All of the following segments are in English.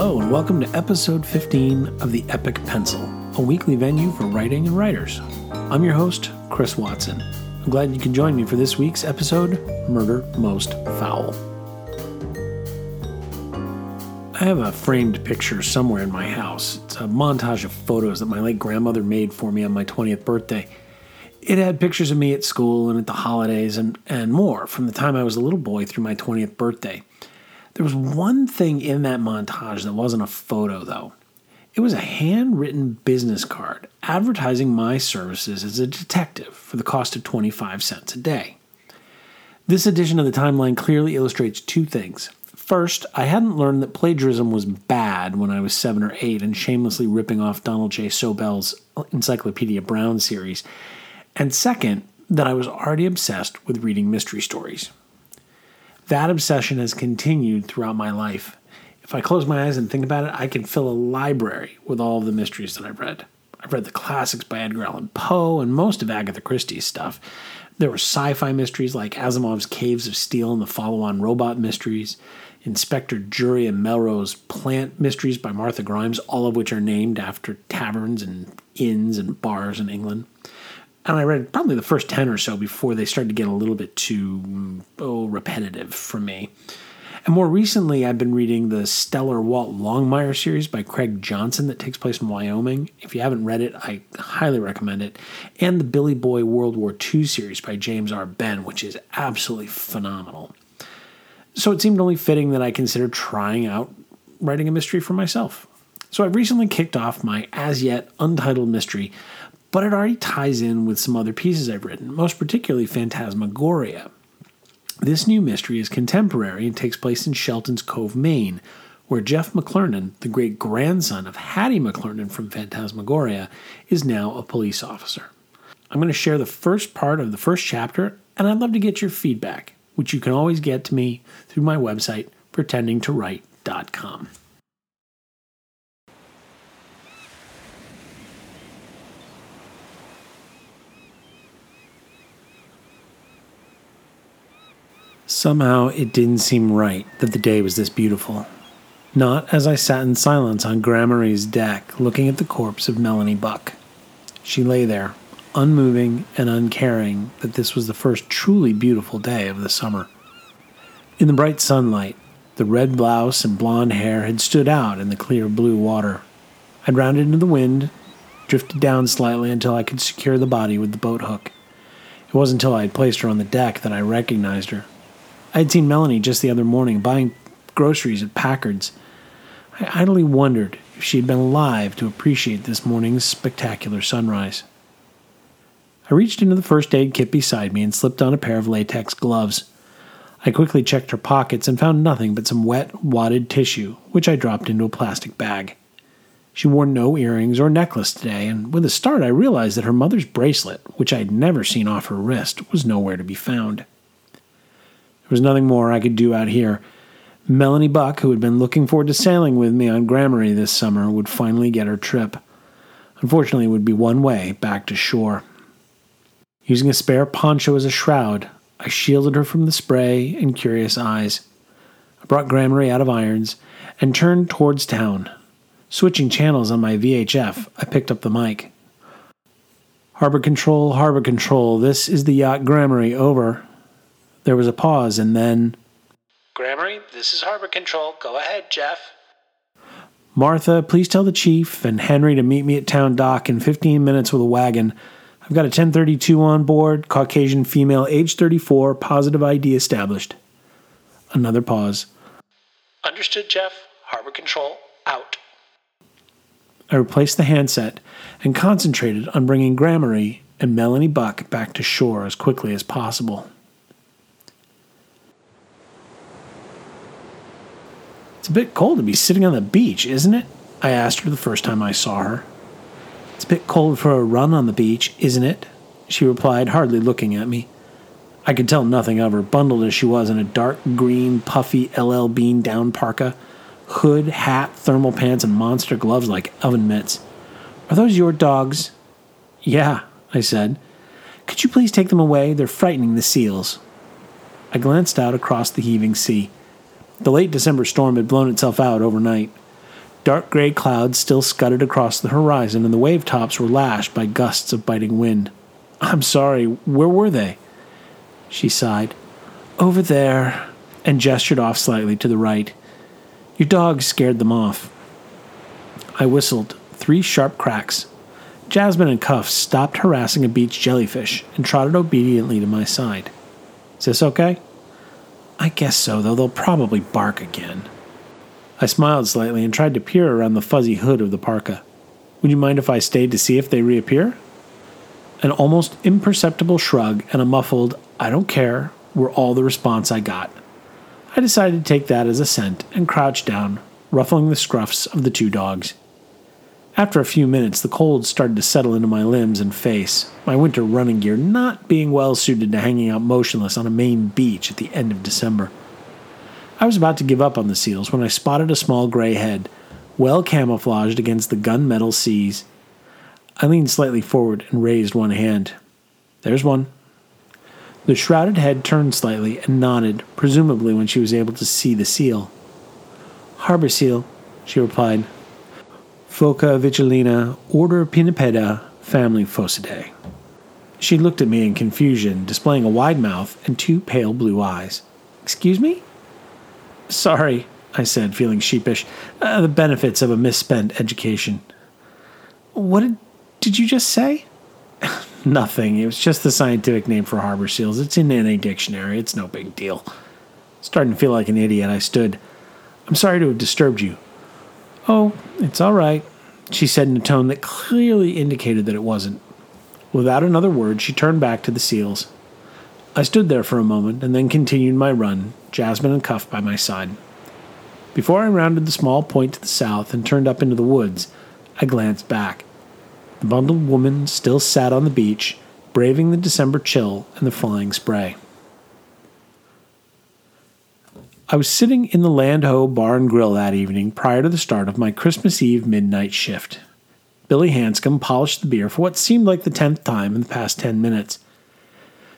Hello, and welcome to episode 15 of The Epic Pencil, a weekly venue for writing and writers. I'm your host, Chris Watson. I'm glad you can join me for this week's episode Murder Most Foul. I have a framed picture somewhere in my house. It's a montage of photos that my late grandmother made for me on my 20th birthday. It had pictures of me at school and at the holidays and, and more from the time I was a little boy through my 20th birthday. There was one thing in that montage that wasn't a photo, though. It was a handwritten business card advertising my services as a detective for the cost of 25 cents a day. This edition of the timeline clearly illustrates two things. First, I hadn't learned that plagiarism was bad when I was seven or eight and shamelessly ripping off Donald J. Sobel's Encyclopedia Brown series. And second, that I was already obsessed with reading mystery stories. That obsession has continued throughout my life. If I close my eyes and think about it, I can fill a library with all of the mysteries that I've read. I've read the classics by Edgar Allan Poe and most of Agatha Christie's stuff. There were sci fi mysteries like Asimov's Caves of Steel and the follow on robot mysteries, Inspector Jury and Melrose Plant mysteries by Martha Grimes, all of which are named after taverns and inns and bars in England and I read probably the first 10 or so before they started to get a little bit too oh, repetitive for me. And more recently, I've been reading the stellar Walt Longmire series by Craig Johnson that takes place in Wyoming. If you haven't read it, I highly recommend it. And the Billy Boyle World War II series by James R. Benn, which is absolutely phenomenal. So it seemed only fitting that I consider trying out writing a mystery for myself. So I've recently kicked off my as yet untitled mystery but it already ties in with some other pieces I've written, most particularly Phantasmagoria. This new mystery is contemporary and takes place in Shelton's Cove, Maine, where Jeff McClernand, the great grandson of Hattie McClernand from Phantasmagoria, is now a police officer. I'm going to share the first part of the first chapter, and I'd love to get your feedback, which you can always get to me through my website, pretendingtowrite.com. Somehow it didn't seem right that the day was this beautiful. Not as I sat in silence on Gramarye's deck looking at the corpse of Melanie Buck. She lay there, unmoving and uncaring that this was the first truly beautiful day of the summer. In the bright sunlight, the red blouse and blonde hair had stood out in the clear blue water. I'd rounded into the wind, drifted down slightly until I could secure the body with the boat hook. It wasn't until I had placed her on the deck that I recognized her. I had seen Melanie just the other morning buying groceries at Packard's. I idly wondered if she had been alive to appreciate this morning's spectacular sunrise. I reached into the first aid kit beside me and slipped on a pair of latex gloves. I quickly checked her pockets and found nothing but some wet, wadded tissue, which I dropped into a plastic bag. She wore no earrings or necklace today, and with a start I realized that her mother's bracelet, which I had never seen off her wrist, was nowhere to be found. There was nothing more I could do out here. Melanie Buck, who had been looking forward to sailing with me on Gramarye this summer, would finally get her trip. Unfortunately, it would be one way back to shore. Using a spare poncho as a shroud, I shielded her from the spray and curious eyes. I brought Gramarye out of irons and turned towards town. Switching channels on my VHF, I picked up the mic. Harbor Control, Harbor Control, this is the yacht Gramarye, over. There was a pause, and then. Gramarye, this is Harbor Control. Go ahead, Jeff. Martha, please tell the chief and Henry to meet me at town dock in 15 minutes with a wagon. I've got a 1032 on board, Caucasian female, age 34, positive ID established. Another pause. Understood, Jeff. Harbor Control, out. I replaced the handset and concentrated on bringing Gramarye and Melanie Buck back to shore as quickly as possible. It's a bit cold to be sitting on the beach, isn't it? I asked her the first time I saw her. It's a bit cold for a run on the beach, isn't it? She replied, hardly looking at me. I could tell nothing of her, bundled as she was in a dark green, puffy LL Bean down parka, hood, hat, thermal pants, and monster gloves like oven mitts. Are those your dogs? Yeah, I said. Could you please take them away? They're frightening the seals. I glanced out across the heaving sea. The late December storm had blown itself out overnight. Dark gray clouds still scudded across the horizon, and the wave tops were lashed by gusts of biting wind. I'm sorry, where were they? She sighed. Over there, and gestured off slightly to the right. Your dog scared them off. I whistled, three sharp cracks. Jasmine and Cuff stopped harassing a beach jellyfish and trotted obediently to my side. Is this okay? I guess so, though they'll probably bark again. I smiled slightly and tried to peer around the fuzzy hood of the parka. Would you mind if I stayed to see if they reappear? An almost imperceptible shrug and a muffled, I don't care, were all the response I got. I decided to take that as assent and crouched down, ruffling the scruffs of the two dogs. After a few minutes, the cold started to settle into my limbs and face, my winter running gear not being well suited to hanging out motionless on a Maine beach at the end of December. I was about to give up on the seals when I spotted a small gray head, well camouflaged against the gunmetal seas. I leaned slightly forward and raised one hand. There's one. The shrouded head turned slightly and nodded, presumably when she was able to see the seal. Harbor seal, she replied. Phoca vitulina, order Pinnipeda, family Phocidae. She looked at me in confusion, displaying a wide mouth and two pale blue eyes. Excuse me? Sorry, I said, feeling sheepish. Uh, the benefits of a misspent education. What did, did you just say? Nothing. It was just the scientific name for harbor seals. It's in any dictionary. It's no big deal. Starting to feel like an idiot, I stood. I'm sorry to have disturbed you. Oh, it's all right, she said in a tone that clearly indicated that it wasn't. Without another word, she turned back to the seals. I stood there for a moment and then continued my run, Jasmine and Cuff by my side. Before I rounded the small point to the south and turned up into the woods, I glanced back. The bundled woman still sat on the beach, braving the December chill and the flying spray. I was sitting in the Land Ho Bar and Grill that evening prior to the start of my Christmas Eve midnight shift. Billy Hanscom polished the beer for what seemed like the tenth time in the past ten minutes.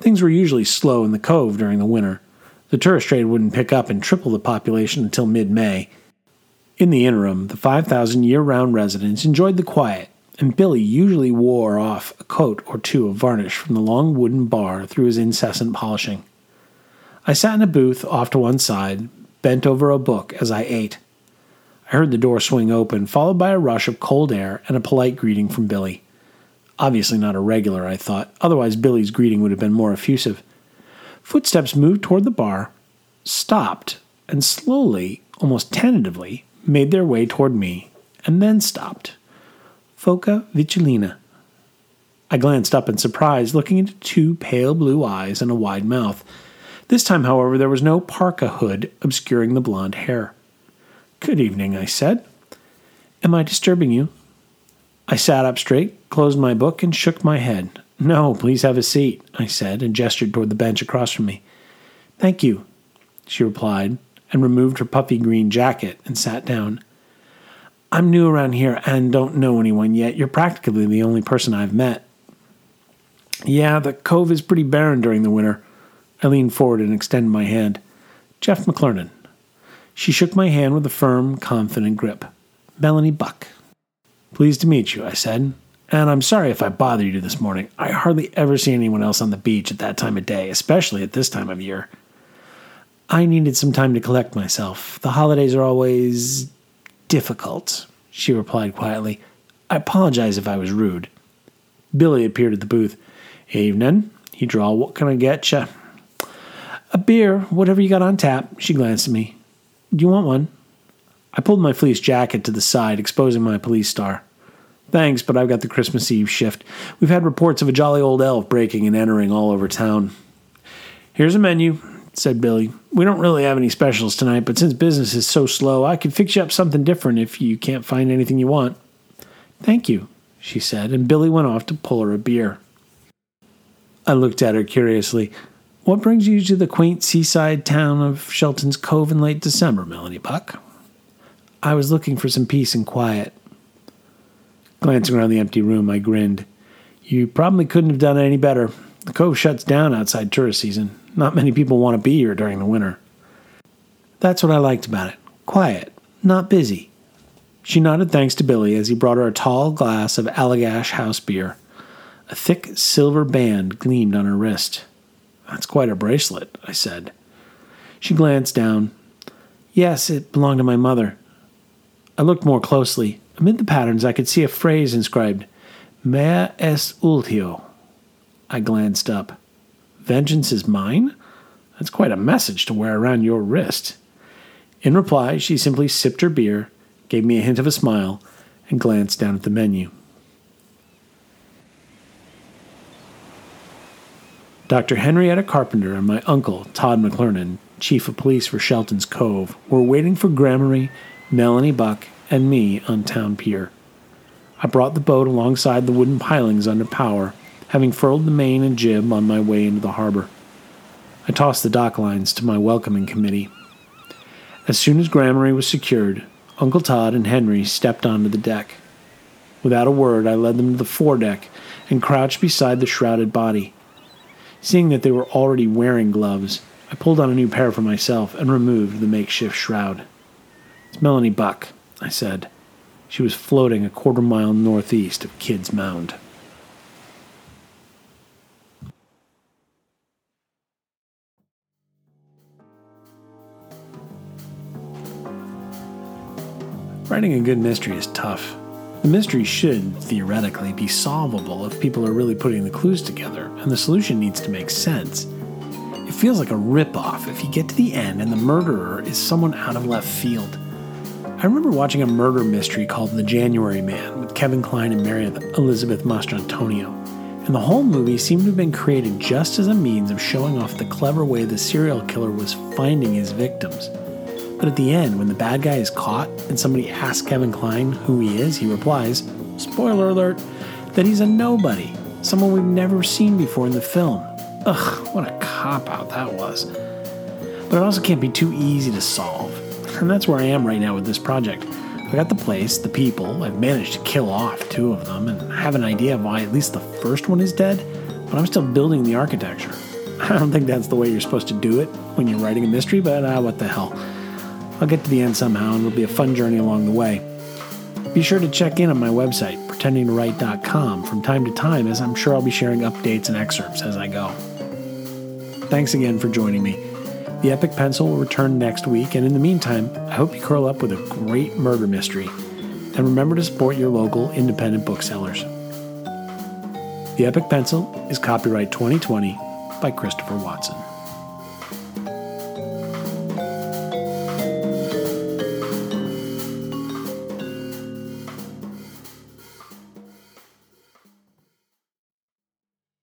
Things were usually slow in the cove during the winter. The tourist trade wouldn't pick up and triple the population until mid May. In the interim, the 5,000 year round residents enjoyed the quiet, and Billy usually wore off a coat or two of varnish from the long wooden bar through his incessant polishing. I sat in a booth off to one side, bent over a book as I ate. I heard the door swing open, followed by a rush of cold air and a polite greeting from Billy. Obviously not a regular, I thought, otherwise Billy's greeting would have been more effusive. Footsteps moved toward the bar, stopped, and slowly, almost tentatively, made their way toward me, and then stopped. Phoca vitulina. I glanced up in surprise, looking into two pale blue eyes and a wide mouth. This time, however, there was no parka hood obscuring the blonde hair. Good evening, I said. Am I disturbing you? I sat up straight, closed my book, and shook my head. No, please have a seat, I said, and gestured toward the bench across from me. Thank you, she replied, and removed her puffy green jacket and sat down. I'm new around here and don't know anyone yet. You're practically the only person I've met. Yeah, the cove is pretty barren during the winter. I leaned forward and extended my hand. Jeff McClernand. She shook my hand with a firm, confident grip. Melanie Buck. Pleased to meet you, I said. And I'm sorry if I bothered you this morning. I hardly ever see anyone else on the beach at that time of day, especially at this time of year. I needed some time to collect myself. The holidays are always difficult, she replied quietly. I apologize if I was rude. Billy appeared at the booth. Evening, he drawled. What can I get you? A beer, whatever you got on tap. She glanced at me. Do you want one? I pulled my fleece jacket to the side, exposing my police star. Thanks, but I've got the Christmas Eve shift. We've had reports of a jolly old elf breaking and entering all over town. Here's a menu, said Billy. We don't really have any specials tonight, but since business is so slow, I could fix you up something different if you can't find anything you want. Thank you, she said, and Billy went off to pull her a beer. I looked at her curiously. What brings you to the quaint seaside town of Shelton's Cove in late December, Melanie Buck? I was looking for some peace and quiet. Glancing around the empty room, I grinned. You probably couldn't have done it any better. The cove shuts down outside tourist season. Not many people want to be here during the winter. That's what I liked about it. Quiet, not busy. She nodded thanks to Billy as he brought her a tall glass of Allagash house beer. A thick silver band gleamed on her wrist. That's quite a bracelet, I said. She glanced down. Yes, it belonged to my mother. I looked more closely. Amid the patterns, I could see a phrase inscribed, Mea est ultio. I glanced up. Vengeance is mine? That's quite a message to wear around your wrist. In reply, she simply sipped her beer, gave me a hint of a smile, and glanced down at the menu. Dr. Henrietta Carpenter and my uncle, Todd McClernand, chief of police for Shelton's Cove, were waiting for Gramarye, Melanie Buck, and me on Town Pier. I brought the boat alongside the wooden pilings under power, having furled the main and jib on my way into the harbor. I tossed the dock lines to my welcoming committee. As soon as Gramarye was secured, Uncle Todd and Henry stepped onto the deck. Without a word, I led them to the foredeck and crouched beside the shrouded body. Seeing that they were already wearing gloves, I pulled on a new pair for myself and removed the makeshift shroud. It's Melanie Buck, I said. She was floating a quarter mile northeast of Kidd's Mound. Writing a good mystery is tough. The mystery should, theoretically, be solvable if people are really putting the clues together, and the solution needs to make sense. It feels like a ripoff if you get to the end and the murderer is someone out of left field. I remember watching a murder mystery called The January Man with Kevin Kline and Mary Elizabeth Mastrantonio, and the whole movie seemed to have been created just as a means of showing off the clever way the serial killer was finding his victims. But at the end, when the bad guy is caught and somebody asks Kevin Kline who he is, he replies, spoiler alert, that he's a nobody, someone we've never seen before in the film. Ugh, what a cop out that was. But it also can't be too easy to solve. And that's where I am right now with this project. I got the place, the people, I've managed to kill off two of them, and I have an idea of why at least the first one is dead, but I'm still building the architecture. I don't think that's the way you're supposed to do it when you're writing a mystery, but uh, what the hell. I'll get to the end somehow, and it'll be a fun journey along the way. Be sure to check in on my website, pretendingtowrite.com, from time to time, as I'm sure I'll be sharing updates and excerpts as I go. Thanks again for joining me. The Epic Pencil will return next week, and in the meantime, I hope you curl up with a great murder mystery. And remember to support your local independent booksellers. The Epic Pencil is copyright 2020 by Christopher Watson.